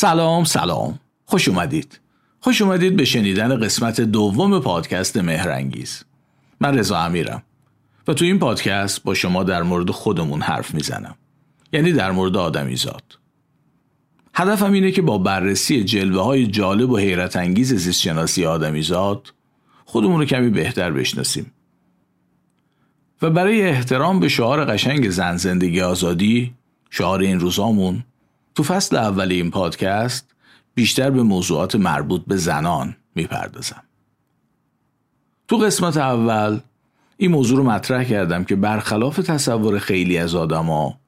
سلام سلام. خوش اومدید. خوش اومدید به شنیدن قسمت دوم پادکست مهرنگیز من رضا امیرم و تو این پادکست با شما در مورد خودمون حرف می‌زنم. یعنی در مورد آدمیزاد هدفم اینه که با بررسی جلوه های جالب و حیرت انگیز زیستشناسی آدمیزاد خودمون رو کمی بهتر بشناسیم. و برای احترام به شعار قشنگ زن زندگی آزادی شعار این روزامون تو فصل اول این پادکست بیشتر به موضوعات مربوط به زنان می‌پردازم. تو قسمت اول این موضوع رو مطرح کردم که برخلاف تصور خیلی از آدما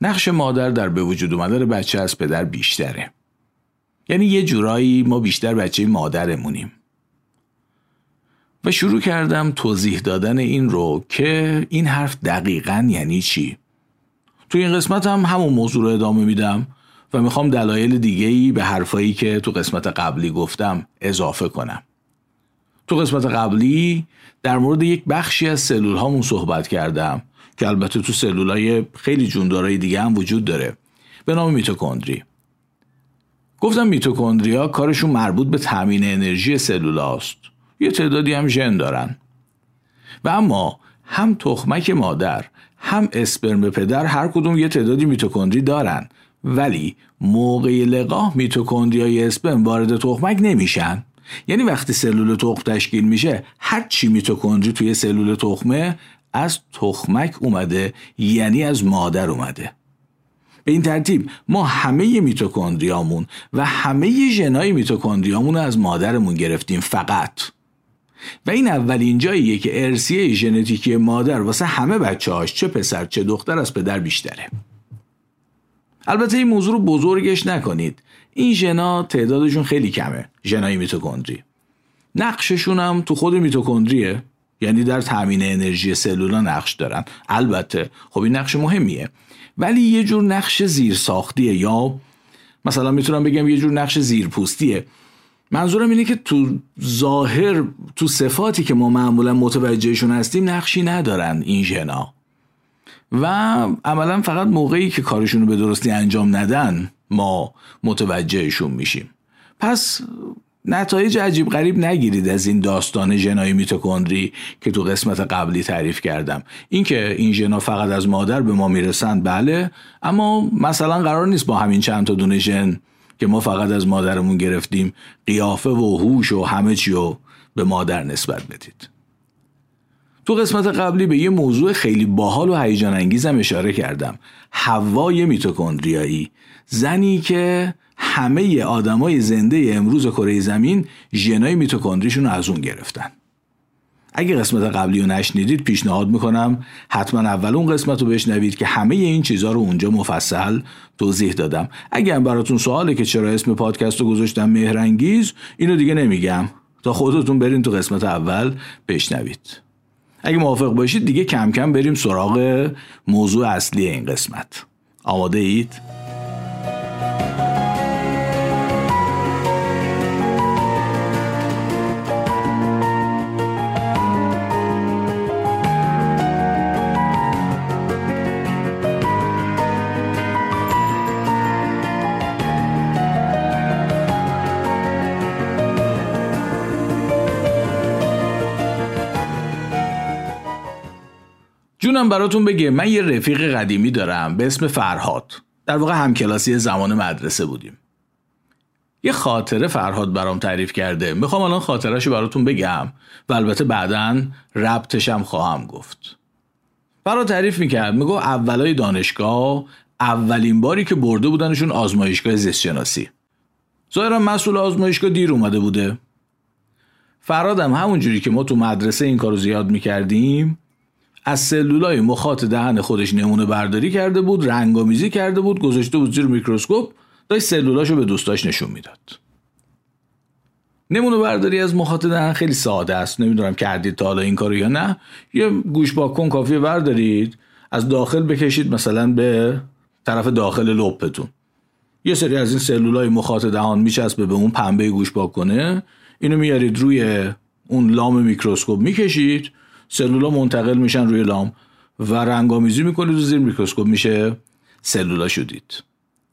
نقش مادر در به وجود اومدن بچه از پدر بیشتره. یعنی یه جورایی ما بیشتر بچه مادرمونیم. و شروع کردم توضیح دادن این رو که این حرف دقیقا یعنی چی؟ تو این قسمت هم همون موضوع رو ادامه میدم و می‌خوام دلایل دیگه ای به حرفایی که تو قسمت قبلی گفتم اضافه کنم. تو قسمت قبلی در مورد یک بخشی از سلول هامون صحبت کردم که البته تو سلول های خیلی جوندارای دیگه هم وجود داره به نام میتوکندری. گفتم میتوکندریا کارشون مربوط به تامین انرژی سلول هاست. یه تعدادی هم ژن دارن. و اما هم تخمک مادر هم اسپرم پدر هر کدوم یه تعدادی میتوکندری دارن ولی موقع لقاح میتوکندریای اسپرم وارد تخمک نمیشن. یعنی وقتی سلول تخم تشکیل میشه هر چی میتوکندری توی سلول تخمه از تخمک اومده یعنی از مادر اومده. به این ترتیب ما همه میتوکندریامون و همه ژنای میتوکندریامون رو از مادرمون گرفتیم فقط. و این اولین جاییه که ارسیه ژنتیکی مادر واسه همه بچه هاش چه پسر چه دختر از پدر بیشتره. البته این موضوع رو بزرگش نکنید. این ژنا تعدادشون خیلی کمه ژنای میتوکندری. نقششون هم تو خود میتوکندریه. یعنی در تامین انرژی سلولا نقش دارن. البته خب این نقش مهمیه. ولی یه جور نقش زیر ساختیه یا مثلا می‌تونم بگم یه جور نقش زیرپوستیه. منظورم اینه که تو ظاهر تو صفاتی که ما معمولا متوجهشون هستیم نقشی ندارن این ژنا. و عملا فقط موقعی که کارشون رو به درستی انجام ندن ما متوجهشون میشیم. پس نتایج عجیب غریب نگیرید از این داستان ژنای میتوکندری که تو قسمت قبلی تعریف کردم. اینکه این ژنا فقط از مادر به ما می‌رسند بله اما مثلا قرار نیست با همین چند تا دونه ژن که ما فقط از مادرمون گرفتیم قیافه و هوش و همه چی رو به مادر نسبت بدید. تو قسمت قبلی به یه موضوع خیلی باحال و هیجان انگیزم اشاره کردم. هوای میتوکندریایی. زنی که همه آدمای زنده امروز کره زمین ژنای میتوکندریشون رو از اون گرفتن. اگه قسمت قبلی رو نشنیدید پیشنهاد می‌کنم حتما اول اون قسمت رو بشنوید که همه این چیزها رو اونجا مفصل توضیح دادم. اگه براتون سواله که چرا اسم پادکست رو گذاشتم مهرنگیز اینو دیگه نمیگم. تا خودتون برین تو قسمت اول بشنوید. اگه موافق باشید دیگه کم کم بریم سراغ موضوع اصلی این قسمت آماده اید؟ جونم براتون بگه من یه رفیق قدیمی دارم به اسم فرهاد. در واقع همکلاسی زمان مدرسه بودیم. یه خاطره فرهاد برام تعریف کرده. می‌خوام الان خاطرهشو براتون بگم و البته بعدا ربطشم خواهم گفت. فرهاد تعریف می‌کرد میگو اولای دانشگاه اولین باری که برده بودنشون آزمایشگاه زیستشناسی ظاهرا مسئول آزمایشگاه دیر اومده بوده. فرادم همون جوری که ما تو مدرسه این کارو زیاد می‌کردیم از سلولای مخاط دهن خودش نمونه برداری کرده بود رنگامیزی کرده بود گذاشته بود زیر میکروسکوپ داشت سلولاشو به دوستاش نشون می‌داد. نمونه برداری از مخاط دهن خیلی ساده است. نمی‌دونم کردید تا حالا این کارو یا نه. یه گوش باکن کافیه بردارید. از داخل بکشید مثلا به طرف داخل لپتون. یه سری از این سلولای مخاط دهان میچسبه به اون پنبه گوش باکنه اینو میارید روی اون لام میکروسکوپ می‌کشید. سلولا منتقل میشن روی لام و رنگامیزی می‌کنید و زیر میکروسکوپ میشه سلولا رو دید.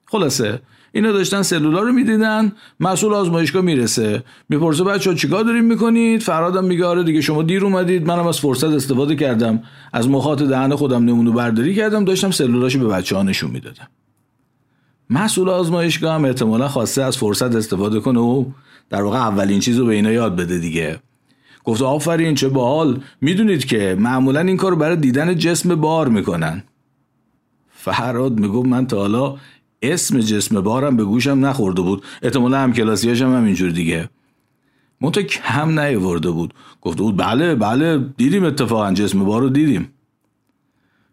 خلاصه اینا داشتن سلولا رو می‌دیدن مسئول آزمایشگاه می‌رسه. می‌پرسه بچه چیکار داریم می‌کنید؟ فرادم میگه آره دیگه شما دیر اومدید. منم از فرصت استفاده کردم. از مخاط دهن خودم نمونه برداری کردم. داشتم سلولاشو به بچه ها نشون می‌دادم. مسئول آزمایشگاه هم احتمالا خواسته از فرصت استفاده کنه و در واقع اولین چیز رو به اینا یاد بده دیگه. گفته آفرین چه باحال. می‌دونید که معمولا این کار برای دیدن جسم بار می‌کنن. فراد می‌گفت من تا حالا اسم جسم بارم به گوشم نخورده بود. احتمالا هم کلاسیاش هم همینجور دیگه. منتها کم نیورده بود. گفته بود بله بله دیدیم اتفاقا جسم بار رو دیدیم.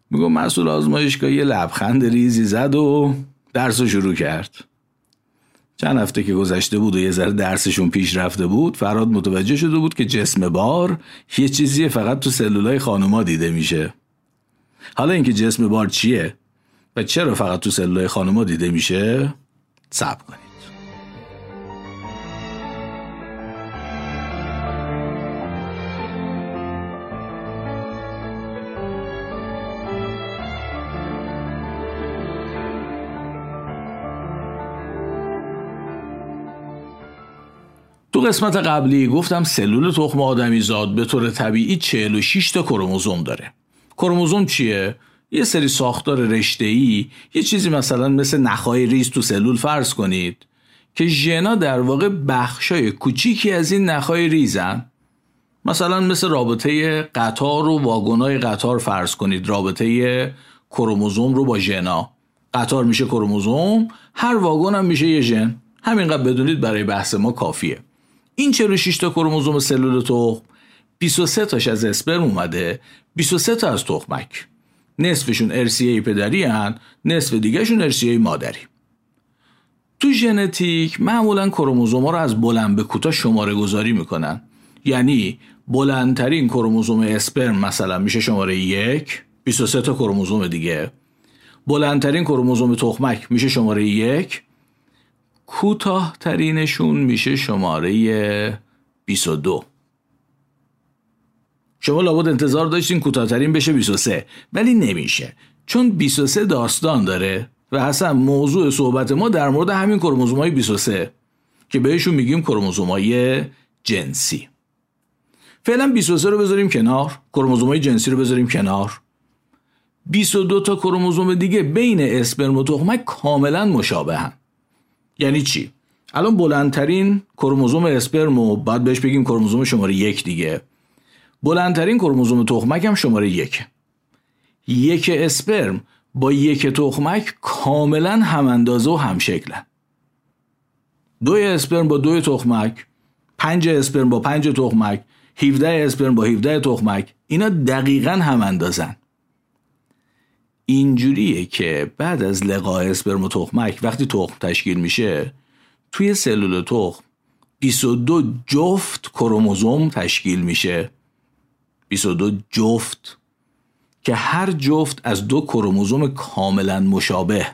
میگو مسئول آزمایشگاه یه لبخند ریزی زد و درس رو شروع کرد. چند هفته که گذشته بود و یه ذره درسشون پیش رفته بود فراد متوجه شده بود که جسم بار یه چیزیه فقط تو سلولای خانوما دیده میشه. حالا اینکه جسم بار چیه و چرا فقط تو سلولای خانوما دیده میشه صبر کنید. تو قسمت قبلی گفتم سلول تخم آدمی زاد به طور طبیعی 46 تا کروموزوم داره. کروموزوم چیه؟ یه سری ساختار رشته‌ای، یه چیزی مثلا مثل نخای ریز تو سلول فرض کنید که ژنا در واقع بخشای کوچیکی از این نخای ریزن. مثلا مثل رابطه قطار و واگنای قطار فرض کنید رابطه کروموزوم رو با ژنا. قطار میشه کروموزوم، هر واگن هم میشه یه ژن. همینقدر بدونید برای بحث ما کافیه. این 46 تا کروموزوم سلول تخم 23 تاش از اسپرم اومده 23 تا از تخمک نصفشون ارسیه پدری هن نصف دیگهشون ارسیه مادری. تو ژنتیک معمولا کروموزوم رو از بلند به کوتاه شماره گذاری می‌کنن. یعنی بلندترین کروموزوم اسپرم مثلا میشه شماره یک 23 تا کروموزوم دیگه. بلندترین کروموزوم تخمک میشه شماره یک کوتاه ترینشون میشه شماره 22 شما لابد انتظار داشتین کوتاهترین بشه 23 ولی نمیشه. چون 23 داستان داره و اصلا موضوع صحبت ما در مورد همین کروموزوم های 23 که بهشون میگیم کروموزوم های جنسی. فعلا 23 رو بذاریم کنار کروموزوم های جنسی رو بذاریم کنار. 22 تا کروموزوم دیگه بین اسپرم و تخمک کاملا مشابهن. یعنی چی؟ الان بلندترین کروموزوم اسپرم و بعد بهش بگیم کروموزوم شماره یک دیگه. بلندترین کروموزوم تخمک هم شماره یک. یک اسپرم با یک تخمک کاملا هم اندازه و هم شکلن دو اسپرم با دو تخمک پنج اسپرم با پنج تخمک 17 اسپرم با 17 تخمک اینا دقیقا هم اندازن. اینجوریه که بعد از لقای اسپرم و تخمک وقتی تخم تشکیل میشه توی سلول تخم 22 جفت کروموزوم تشکیل میشه. 22 جفت که هر جفت از دو کروموزوم کاملا مشابه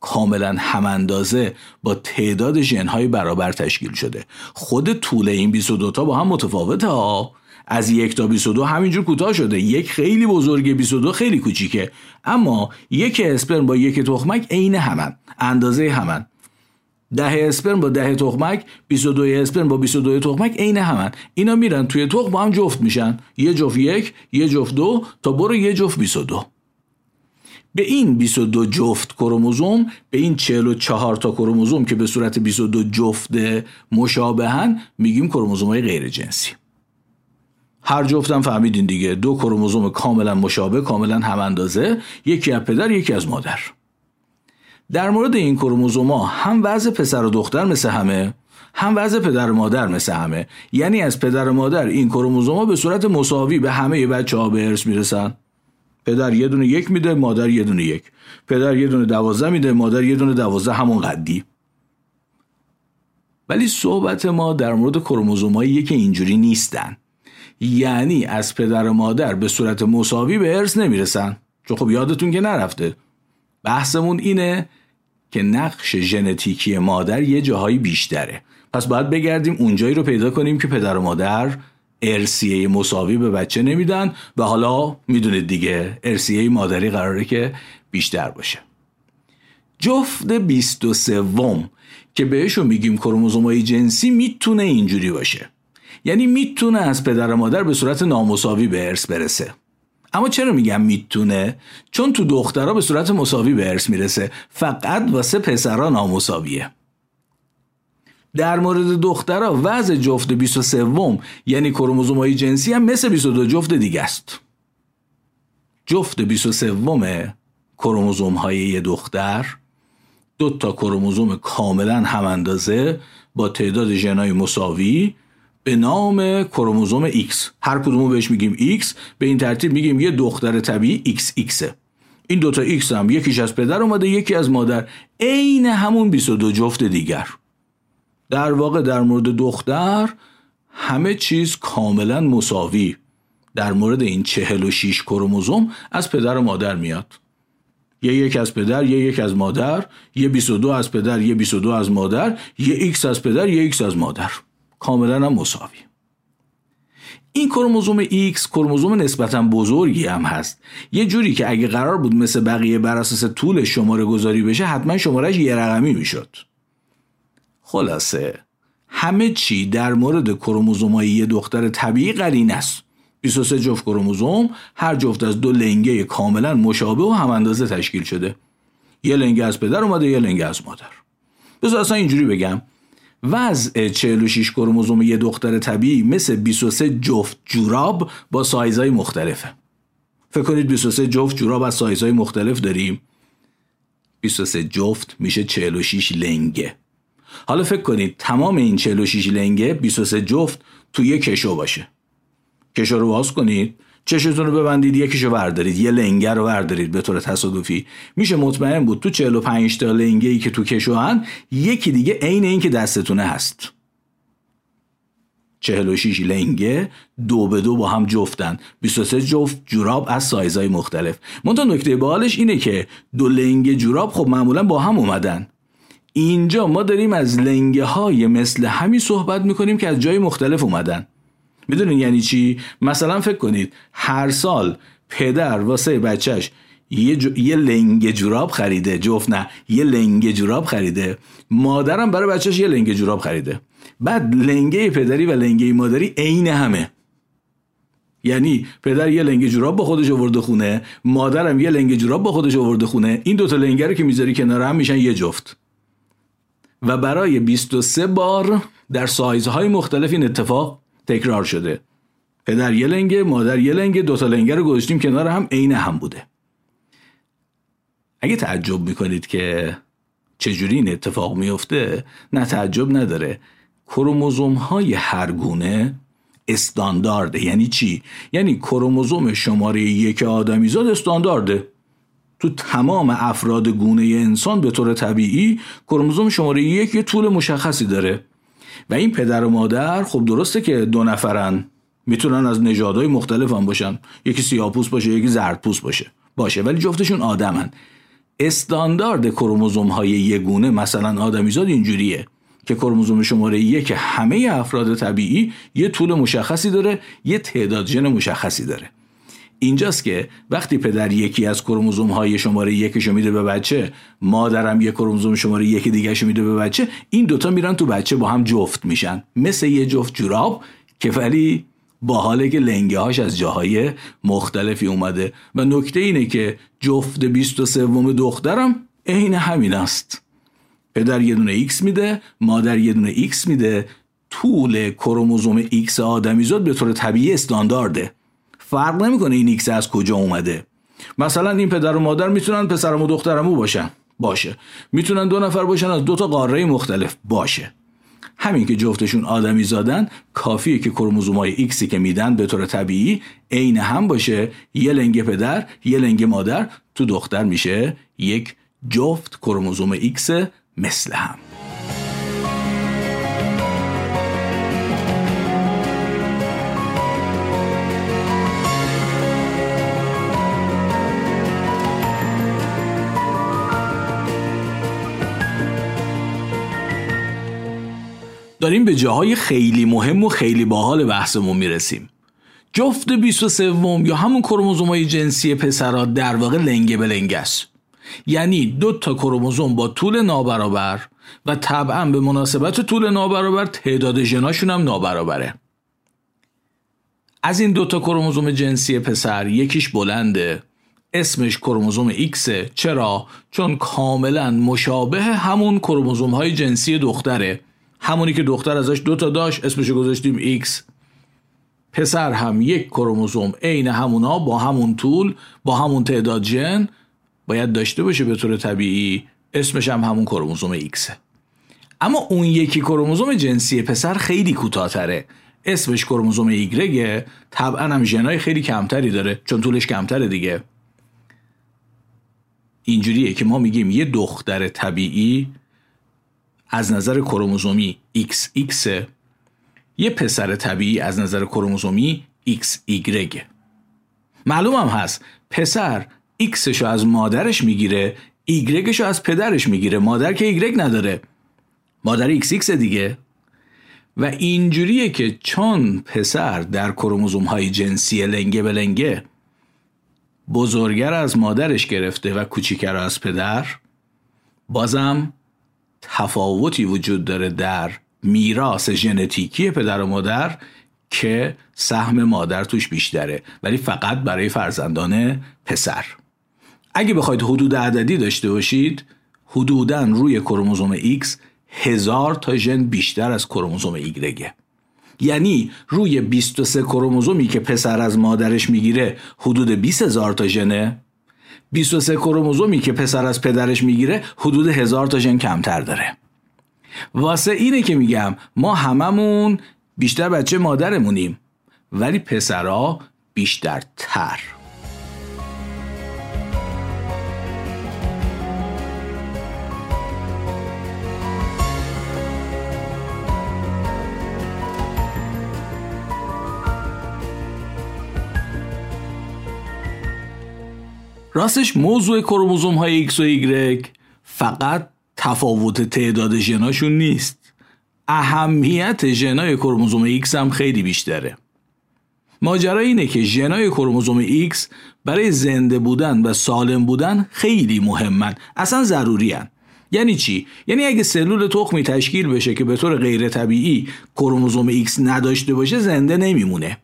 کاملا هماندازه با تعداد ژنهای برابر تشکیل شده. خود طول این 22 تا با هم متفاوته ها. از یک تا 22 همینجور کوتاه شده. یک خیلی بزرگه 22 خیلی کوچیکه. اما یک اسپرم با یک تخمک عین همن اندازه همن. ده اسپرم با ده تخمک 22 اسپرم با 22 تخمک عین همن. اینا میرن توی تخم با هم جفت میشن. یه جفت یک یه جفت دو تا برو یه جفت 22 به این 22 جفت کروموزوم به این 44 تا کروموزوم که به صورت 22 جفت مشابهن میگیم کروموزوم های غیر جنسی هر جفتم فهمیدین دیگه. دو کروموزوم کاملا مشابه کاملا هم اندازه. یکی از پدر یکی از مادر. در مورد این کروموزوما هم وضع پسر و دختر مثل همه هم وضع پدر و مادر مثل همه. یعنی از پدر و مادر این کروموزوما به صورت مساوی به همه بچه ها به ارث می‌رسن. پدر یه دونه یک میده مادر یه دونه یک. پدر یه دونه دوازده میده مادر یه دونه دوازده همون قدی. ولی صحبت ما در مورد کروموزومایی که اینجوری نیستن. یعنی از پدر و مادر به صورت مساوی به ارث نمی‌رسن. چون خب یادتون که نرفته. بحثمون اینه که نقش ژنتیکی مادر یه جاهایی بیشتره. پس باید بگردیم اونجایی رو پیدا کنیم که پدر و مادر ارسیه مساوی به بچه نمیدن و حالا می‌دونید دیگه ارسیه مادری قراره که بیشتر باشه. جفت 23 که بهشون میگیم کروموزومای جنسی می‌تونه اینجوری باشه. یعنی می‌تونه از پدر و مادر به صورت نامساوی به ارث برسه. اما چرا میگم می‌تونه؟ چون تو دخترها به صورت مساوی به ارث می‌رسه. فقط واسه پسرها نامساویه. در مورد دخترها وضع جفت 23 یعنی کروموزوم جنسی هم مثل 22 جفت دیگه است. جفت 23 کروموزوم های یه دختر دو تا کروموزوم کاملا هم اندازه با تعداد ژنای مساوی به نام کروموزوم X هر کدومو بهش میگیم X به این ترتیب میگیم یه دختر طبیعی XX این دوتا X هم یکیش از پدر اومده یکی از مادر. عین همون 22 جفت دیگر. در واقع در مورد دختر همه چیز کاملا مساوی. در مورد این 46 کروموزوم از پدر و مادر میاد. یه یک از پدر یه یک از مادر یه 22 از پدر یه 22 از مادر یه X از پدر یه X از مادر. کاملا هم مساوی. این کروموزوم X کروموزوم نسبتا بزرگی هم هست. یه جوری که اگه قرار بود مثل بقیه بر اساس طول شماره گذاری بشه حتما شمارش یه رقمی می‌شد. خلاصه همه چی در مورد کروموزومای یه دختر طبیعی قرین است. 23 جفت کروموزوم هر جفت از دو لنگه کاملا مشابه و هم اندازه تشکیل شده. یه لنگه از پدر اومده یه لنگه از مادر. بذار اصلا اینجوری بگم. وضع 46 کروموزوم یه دختر طبیعی مثل 23 جفت جوراب با سایزهای مختلفه. فکر کنید 23 جفت جوراب از سایزهای مختلف داریم. 23 جفت میشه 46 لنگه. حالا فکر کنید تمام این 46 لنگه 23 جفت تو یه کشو باشه. کشو رو باز کنید. چشتون رو ببندید یکیشو وردارید یه لنگه رو وردارید به طور تصادفی. میشه مطمئن بود تو 45 تا لنگه ای که تو کشو هن یکی دیگه عین این که دستتونه هست. 46 لنگه دو به دو با هم جفتن. 23 جفت جوراب از سایزهای مختلف. منتها نکته بالش اینه که دو لنگه جوراب خب معمولا با هم اومدن. اینجا ما داریم از لنگه های مثل همین صحبت می‌کنیم که از جای مختلف اومدن. می‌دونین یعنی چی؟ مثلا فکر کنید هر سال پدر واسه بچهش یه, یه لنگ جوراب خریده جفت نه یه لنگ جوراب خریده. مادرم برای بچهش یه لنگ جوراب خریده. بعد لنگه پدری و لنگه مادری عین همه. یعنی پدر یه لنگ جوراب با خودش آورده خونه مادرم یه لنگ جوراب با خودش آورده خونه. این دوتا لنگه رو که می‌ذاری کنار هم میشن یه جفت. و برای 23 بار در سایزهای مختلف این اتفاق تکرار شده. پدر یه لنگه مادر یه لنگه دوتا لنگه رو گذاشتیم کنار هم عین هم بوده. اگه تعجب می‌کنید که چجوری این اتفاق میفته نه تعجب نداره. کروموزوم های هر گونه استاندارده. یعنی چی؟ یعنی کروموزوم شماره یک آدمیزاد استاندارده. تو تمام افراد گونه انسان به طور طبیعی کروموزوم شماره یک یه طول مشخصی داره. و این پدر و مادر خب درسته که دو نفرن. می‌تونن از نژادهای مختلف هم باشن. یکی سیاپوس باشه یکی زردپوست باشه. باشه ولی جفتشون آدمن. استاندارد کروموزوم های یه گونه مثلا آدمیزاد اینجوریه که کروموزوم شماره یک همه افراد طبیعی یه طول مشخصی داره یه تعداد ژن مشخصی داره. اینجاست که وقتی پدر یکی از کروموزوم های شماره یکشو میده به بچه مادرم یک کروموزوم شماره یک دیگهشو میده به بچه این دوتا میرن تو بچه با هم جفت میشن. مثل یه جفت جوراب که ولی با حاله که لنگه هاش از جاهای مختلفی اومده. و نکته اینه که جفت 23 دخترم عین همین است. پدر یه دونه ایکس میده مادر یه دونه ایکس میده. طول کروموزوم ایکس آدمیزاد به طور طبیعی استاندارده. فرق نمی‌کنه این ایکس از کجا اومده. مثلا این پدر و مادر می‌تونن پسرم و دخترمو باشن. باشه. می‌تونن دو نفر باشن از دو تا قاره مختلف. باشه. همین که جفتشون آدمی زادن کافیه که کروموزومای ایکسی که میدن به طور طبیعی عین هم باشه. یه لنگ پدر یه لنگ مادر تو دختر میشه یک جفت کروموزوم ایکس مثل هم. داریم به جاهای خیلی مهم و خیلی باحال بحثمون می‌رسیم. جفت 23 یا همون کروموزومای جنسی پسرها در واقع لنگه به لنگه است. یعنی دو تا کروموزوم با طول نابرابر و طبعا به مناسبت طول نابرابر تعداد ژناشون هم نابرابره. از این دوتا کروموزوم جنسی پسر یکیش بلنده اسمش کروموزوم X چرا؟ چون کاملا مشابه همون کروموزوم های جنسی دختره. همونی که دختر ازش دوتا داشت اسمش گذاشتیم X پسر هم یک کروموزوم عین همونا با همون طول با همون تعداد ژن باید داشته باشه به طور طبیعی. اسمش هم همون کروموزوم X اما اون یکی کروموزوم جنسی پسر خیلی کوتاه‌تره. اسمش کروموزوم ایگرگه طبعا هم ژنای خیلی کمتری داره چون طولش کمتره دیگه. اینجوریه که ما میگیم یه دختر طبیعی از نظر کروموزومی XX یه پسر طبیعی از نظر کروموزومی XY معلوم هم هست پسر Xشو از مادرش می‌گیره ایگرگشو از پدرش می‌گیره. مادر که ایگرگ نداره. مادر XX دیگه. و اینجوریه که چون پسر در کروموزوم های جنسی لنگه به لنگه بزرگر از مادرش گرفته و کوچیکر از پدر بازم تفاوتی وجود داره در میراث ژنتیکی پدر و مادر که سهم مادر توش بیشتره ولی فقط برای فرزندان پسر. اگه بخواید حدود عددی داشته باشید حدودا روی کروموزوم X هزار تا ژن بیشتر از کروموزوم ایگرگه. یعنی روی 23 کروموزومی که پسر از مادرش می‌گیره حدود 20 هزار تا ژنه. 23 کروموزومی که پسر از پدرش می‌گیره حدود هزار تا ژن کمتر داره. واسه اینه که میگم ما هممون بیشتر بچه مادرمونیم ولی پسرا بیشتر تر راستش موضوع کروموزوم های X و Y فقط تفاوت تعداد ژناشون نیست. اهمیت ژنای کروموزوم X هم خیلی بیشتره. ماجرا اینه که ژنای کروموزوم X برای زنده بودن و سالم بودن خیلی مهمن. اصلا ضروری. یعنی چی؟ یعنی اگه سلول تخمی تشکیل بشه که به طور غیر طبیعی کروموزوم X نداشته باشه زنده نمیمونه.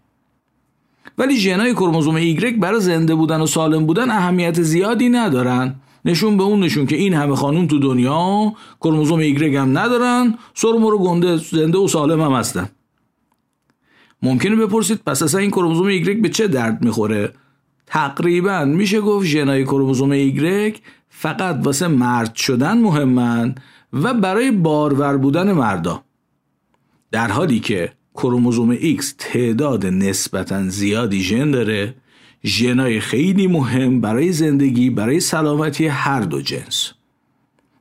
ولی ژنای کروموزوم ایگرگ برای زنده بودن و سالم بودن اهمیت زیادی ندارن. نشون به اون نشون که این همه خانوم تو دنیا کروموزوم ایگرگ هم ندارن سرم رو گنده زنده و سالم هم هستن. ممکنه بپرسید پس اصلا این کروموزوم ایگرگ به چه درد می‌خوره؟ تقریبا میشه گفت ژنای کروموزوم ایگرگ فقط واسه مرد شدن مهمن و برای بارور بودن مردا. در حالی که کروموزوم X تعداد نسبتا زیادی ژن داره. ژنای خیلی مهم برای زندگی برای سلامتی هر دو جنس.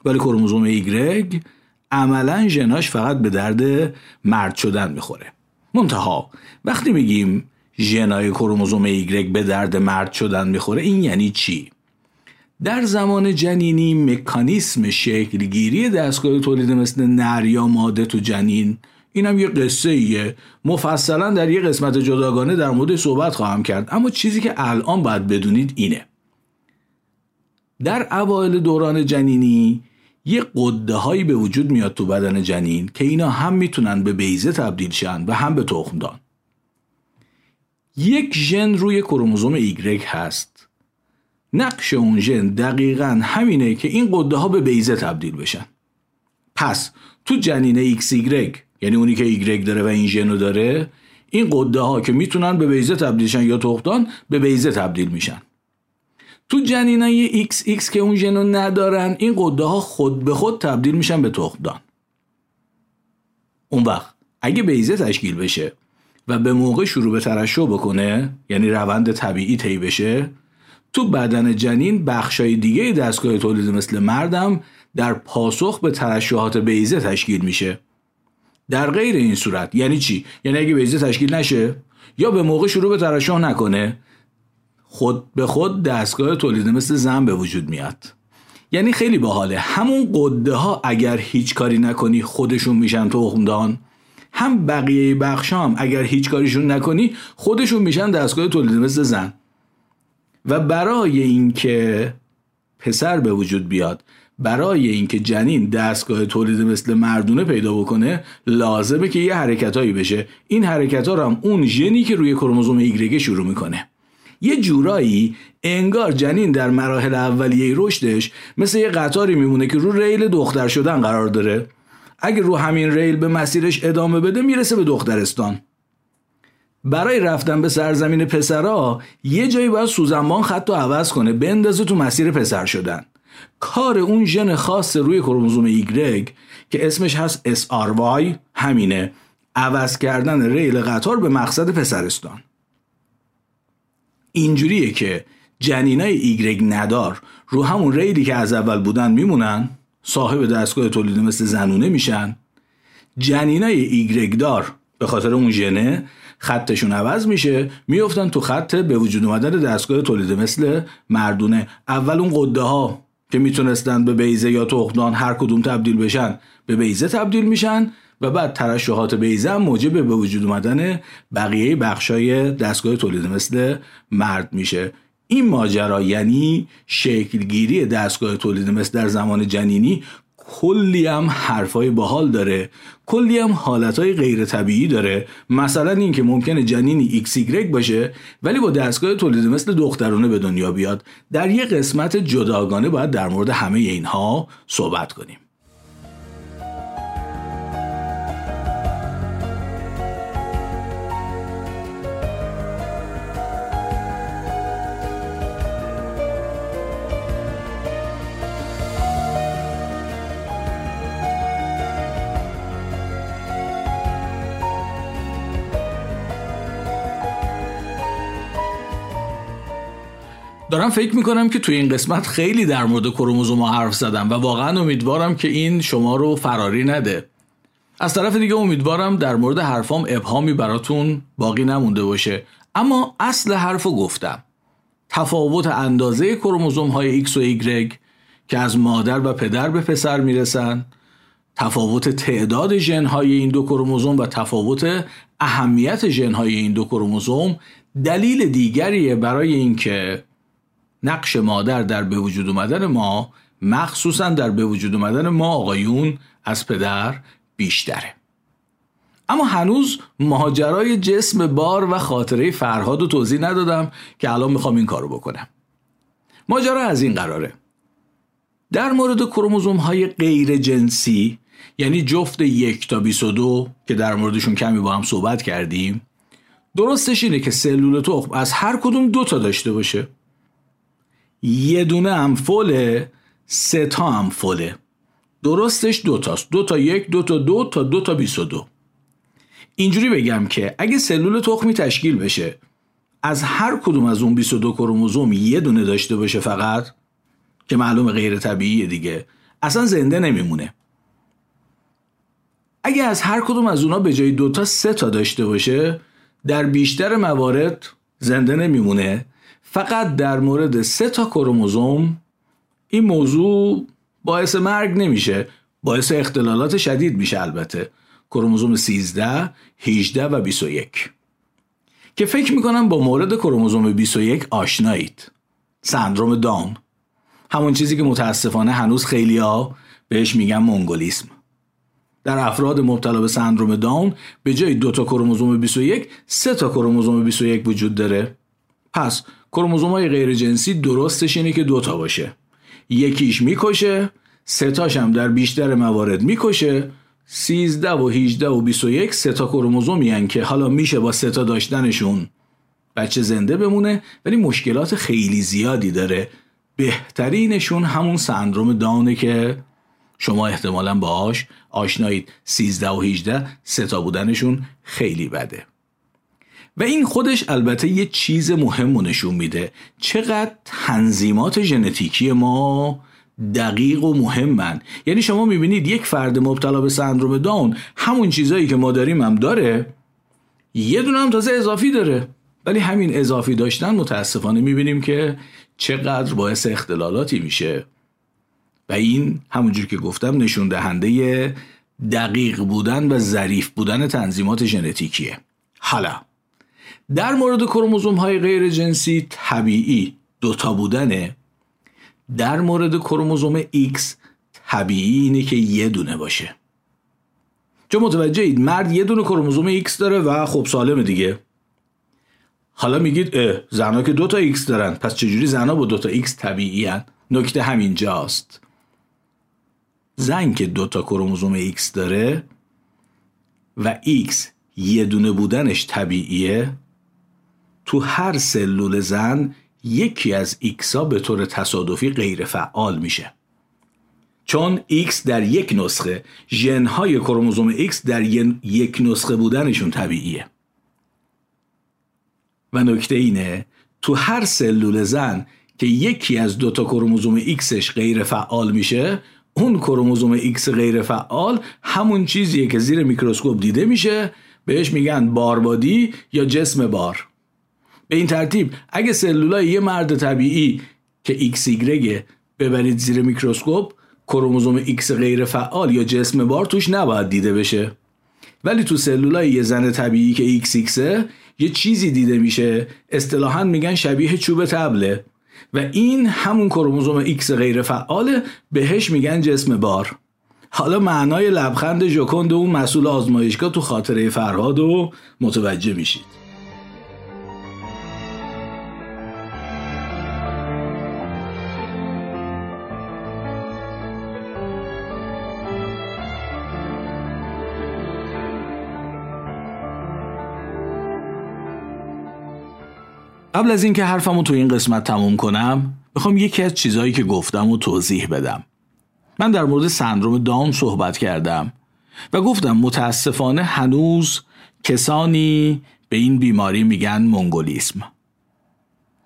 ولی کروموزوم Y عملا ژناش فقط به درد مرد شدن می‌خوره. منتها وقتی میگیم ژنای کروموزوم Y به درد مرد شدن می‌خوره این یعنی چی؟ در زمان جنینی مکانیسم شکلگیری دستگاه تولید مثل نر یا ماده تو جنین اینم یه قصه ایه مفصلا در یه قسمت جداگانه در مورد صحبت خواهم کرد. اما چیزی که الان باید بدونید اینه. در اوایل دوران جنینی یه قده هایی به وجود میاد تو بدن جنین که اینا هم می‌تونن به بیزه تبدیل شن و هم به تخمدان یک ژن روی کروموزوم ایگرگ هست. نقش اون ژن دقیقا همینه که این قده ها به بیزه تبدیل بشن. پس تو جنین ایکس ایگرگ یعنی اونی که ایگرگ داره و این ژنو داره این غده ها که می‌تونن به بیضه تبدیل شن یا تخمدان به بیضه تبدیل میشن. تو جنینای XX که اون ژنو ندارن این غده ها خود به خود تبدیل میشن به تخمدان اون وقت اگه بیضه تشکیل بشه و به موقع شروع به ترشح بکنه یعنی روند طبیعی طی بشه تو بدن جنین بخشای دیگه دستگاه تولید مثل مردم در پاسخ به ترشحات بیزه تشکیل میشه. در غیر این صورت. یعنی چی؟ یعنی اگه بیزه تشکیل نشه یا به موقع شروع به ترشح نکنه خود به خود دستگاه تولید مثل زن به وجود میاد. یعنی خیلی باحاله. همون قده ها اگر هیچ کاری نکنی خودشون میشن تخمدان. هم بقیه بخش هم اگر هیچ کاریشون نکنی خودشون میشن دستگاه تولید مثل زن. و برای اینکه پسر به وجود بیاد برای اینکه جنین دستگاه تولید مثل مردونه پیدا بکنه لازمه که یه حرکتهایی بشه. این حرکت ها هم اون ژنی که روی کروموزوم ایگرگه شروع می‌کنه. یه جورایی انگار جنین در مراحل اولیه رشدش مثل یه قطاری میمونه که رو ریل دختر شدن قرار داره. اگه رو همین ریل به مسیرش ادامه بده می‌رسه به دخترستان. برای رفتن به سرزمین پسرا یه جایی باید سوزنبان خط رو عوض کنه بندازه تو مسیر پسر شدن. کار اون ژن خاص روی کروموزوم ایگرگ که اسمش هست SRY همینه. عوض کردن ریل قطار به مقصد پسرستان. اینجوریه که جنینای ایگرگ ندار رو همون ریلی که از اول بودن میمونن صاحب دستگاه تولید مثل زنونه میشن. جنینای ایگرگ دار به خاطر اون ژنه خطشون عوض میشه میفتن تو خط به وجود اومدن دستگاه تولید مثل مردونه. اول اون قده ها که می‌تونستن به بیزه یا تخمدان هر کدوم تبدیل بشن به بیزه تبدیل میشن و بعد ترشحات بیزه هم موجب به وجود اومدن بقیه بخشای دستگاه تولید مثل مرد میشه. این ماجرا یعنی شکلگیری دستگاه تولید مثل در زمان جنینی کلی هم حرفای باحال داره. کلی هم حالتهای غیر طبیعی داره. مثلا اینکه ممکنه جنینی ایکس باشه ولی با دستگاه تولید مثل دخترونه به دنیا بیاد. در یه قسمت جداگانه باید در مورد همه اینها صحبت کنیم. دارم فکر می‌کنم که توی این قسمت خیلی در مورد کروموزوم حرف زدم و واقعا امیدوارم که این شما رو فراری نده. از طرف دیگه امیدوارم در مورد حرفام ابهامی براتون باقی نمونده باشه. اما اصل حرف رو گفتم. تفاوت اندازه کروموزوم های X و Y که از مادر و پدر به پسر می‌رسن تفاوت تعداد ژن های این دو کروموزوم و تفاوت اهمیت ژن های این دو کروموزوم دلیل دیگریه برای اینکه نقش مادر در به وجود اومدن ما مخصوصا در به وجود اومدن ما آقایون از پدر بیشتره. اما هنوز ماجرای جسم بار و خاطره فرهاد رو توضیح ندادم که الان می‌خوام این کارو بکنم. ماجرا از این قراره. در مورد کروموزوم های غیر جنسی یعنی جفت یک تا 22 که در موردشون کمی با هم صحبت کردیم درستش اینه که سلول تخم از هر کدوم دو تا داشته باشه. یه دونه هم فله سه تا هم فله. درستش دو تاست. دو تا یک دو تا دو تا دو تا بیس و دو. اینجوری بگم که اگه سلول تخمی تشکیل بشه از هر کدوم از اون 22 کروموزوم یه دونه داشته باشه فقط که معلوم غیر طبیعیه دیگه اصلا زنده نمیمونه. اگه از هر کدوم از اونا به جای دوتا سه تا داشته باشه در بیشتر موارد زنده نمیمونه. فقط در مورد سه تا کروموزوم این موضوع باعث مرگ نمیشه. باعث اختلالات شدید میشه البته. کروموزوم 13 18 و 21 که فکر می‌کنم با مورد کروموزوم 21 آشنایید. سندروم داون. همون چیزی که متاسفانه هنوز خیلی ها بهش میگن مونگولیسم در افراد مبتلا به سندروم داون به جای دو تا کروموزوم 21 سه تا کروموزوم 21 وجود داره. پس کروموزوم های غیر جنسی درستش اینه که دوتا باشه. یکیش می‌کشه ستاش هم در بیشتر موارد می‌کشه. 13 و 18 و 21 سه تا کروموزومی که حالا میشه با ستا داشتنشون بچه زنده بمونه ولی مشکلات خیلی زیادی داره. بهترینشون همون سندروم دانه که شما احتمالا باهاش آشنایید. 13 و 18 ستا بودنشون خیلی بده. و این خودش البته یه چیز مهم نشون میده. چقدر تنظیمات ژنتیکی ما دقیق و مهمن. یعنی شما می‌بینید یک فرد مبتلا به سندروم داون همون چیزایی که ما داریم هم داره یه دونه هم تازه اضافی داره. ولی همین اضافی داشتن متاسفانه می‌بینیم که چقدر باعث اختلالاتی میشه. و این همونجور که گفتم نشون دهنده دقیق بودن و ظریف بودن تنظیمات ژنتیکیه. حالا در مورد کروموزوم های غیر جنسی طبیعی دوتا بودنه. در مورد کروموزوم X طبیعی اینه که یه دونه باشه. چون متوجه اید مرد یه دونه کروموزوم X داره و خب سالمه دیگه. حالا میگید اه زنها که دو تا X دارن. پس چجوری زنها با دو تا X طبیعی هن؟ نکته همینجاست. زن که دو تا کروموزوم X داره و X یه دونه بودنش طبیعیه؟ تو هر سلول زن یکی از ها به طور تصادفی غیر فعال میشه. چون X در یک نسخه ژنهای کروموزوم X در یک نسخه بودنشون طبیعیه. و نکته اینه تو هر سلول زن که یکی از دوتا کروموزوم Xش غیر فعال میشه اون کروموزوم X غیر فعال همون چیزیه که زیر میکروسکوپ دیده میشه بهش میگن باربادی یا جسم بار. به این ترتیب اگه سلولای یه مرد طبیعی که XY ببرید زیر میکروسکوپ کروموزوم X غیر فعال یا جسم بار توش نباید دیده بشه. ولی تو سلولای یه زن طبیعی که XX یه چیزی دیده میشه اصطلاحا میگن شبیه چوب تبله و این همون کروموزوم X غیر فعاله بهش میگن جسم بار. حالا معنای لبخند ژوکند اون مسئول آزمایشگاه تو خاطره فرهاد و متوجه میشید. قبل از اینکه حرفمو تو این قسمت تموم کنم می‌خوام یکی از چیزهایی که گفتم و توضیح بدم. من در مورد سندروم داون صحبت کردم و گفتم متاسفانه هنوز کسانی به این بیماری میگن مونگولیسم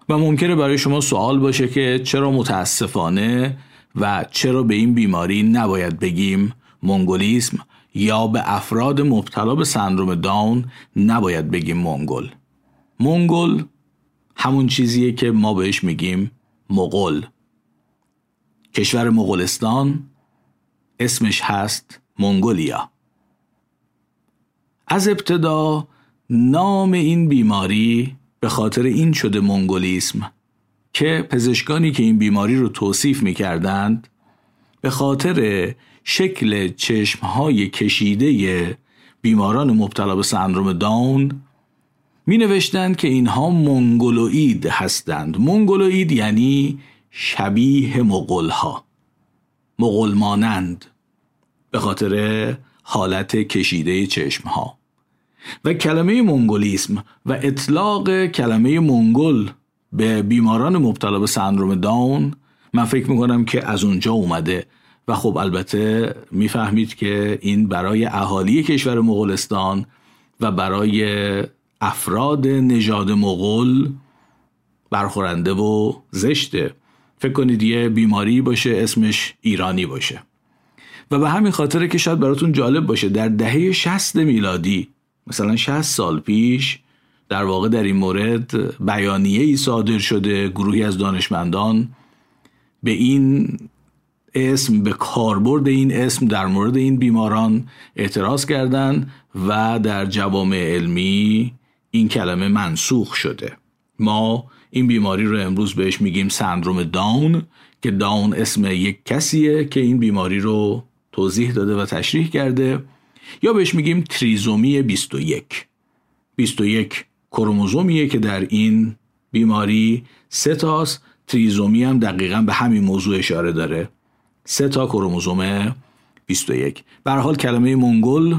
و ممکنه برای شما سوال باشه که چرا متاسفانه و چرا به این بیماری نباید بگیم مونگولیسم یا به افراد مبتلا به سندروم داون نباید بگیم مونگول مونگول همون چیزیه که ما بهش میگیم مغول. کشور مغولستان اسمش هست منگولیا از ابتدا نام این بیماری به خاطر این شده منگولیسم که پزشکانی که این بیماری رو توصیف می کردند به خاطر شکل چشمهای کشیده بیماران مبتلا به سندروم داون می نوشتند که اینها منگولوید هستند. منگولوید یعنی شبیه مغول ها مغول مانند به خاطر حالت کشیده چشم ها و کلمه منگولیسم و اطلاق کلمه منگول به بیماران مبتلا به سندروم داون من فکر می‌کنم که از اونجا اومده و خب البته می‌فهمید که این برای اهالی کشور مغولستان و برای افراد نژاد مغول برخورنده و زشته. فکر کنید یه بیماری باشه اسمش ایرانی باشه. و به همین خاطره که شاید براتون جالب باشه در دهه 60 میلادی مثلا 60 سال پیش در واقع در این مورد بیانیه ای صادر شده گروهی از دانشمندان به این اسم به کاربرد این اسم در مورد این بیماران اعتراض کردند و در جوامع علمی این کلمه منسوخ شده. ما این بیماری رو امروز بهش میگیم سندروم داون که داون اسم یک کسیه که این بیماری رو توضیح داده و تشریح کرده. یا بهش میگیم تریزومی 21 21 کروموزومیه که در این بیماری سه تاست تریزومی هم دقیقا به همین موضوع اشاره داره. سه تا کروموزوم 21 به حال کلمه منگل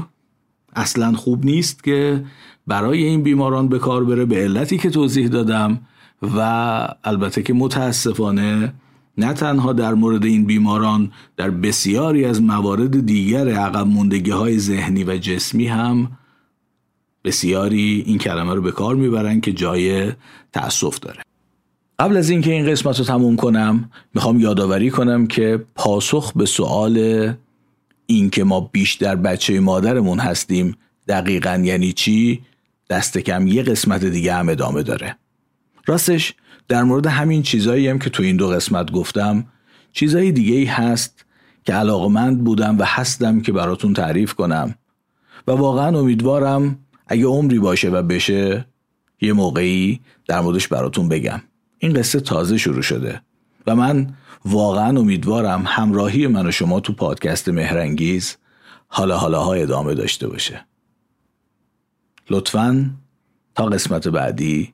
اصلا خوب نیست که برای این بیماران به کار بره. به علتی که توضیح دادم و البته که متاسفانه نه تنها در مورد این بیماران در بسیاری از موارد دیگر عقب موندگی های ذهنی و جسمی هم بسیاری این کلمه رو به کار می‌برن که جای تأسف داره. قبل از اینکه این قسمت رو تموم کنم می‌خوام یادآوری کنم که پاسخ به سوال اینکه ما بیشتر بچه مادرمون هستیم دقیقا یعنی چی دست کم یه قسمت دیگه هم ادامه داره. راستش در مورد همین چیزایی هم که تو این دو قسمت گفتم چیزای دیگه ای هست که علاقمند بودم و هستم که براتون تعریف کنم. و واقعا امیدوارم اگه عمری باشه و بشه یه موقعی در موردش براتون بگم. این قصه تازه شروع شده و من واقعا امیدوارم همراهی من و شما تو پادکست مهرنگیز حالا حالا های ادامه داشته باشه. لطفا تا قسمت بعدی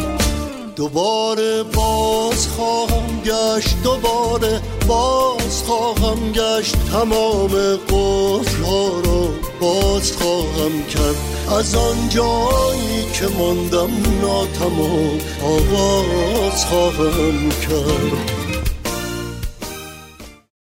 دوباره باز خواهم گشت دوباره باز خواهم گشت. تمام قفل را باز خواهم کرد. از آن جایی که ماندم ناتمام آواز خواهم کرد.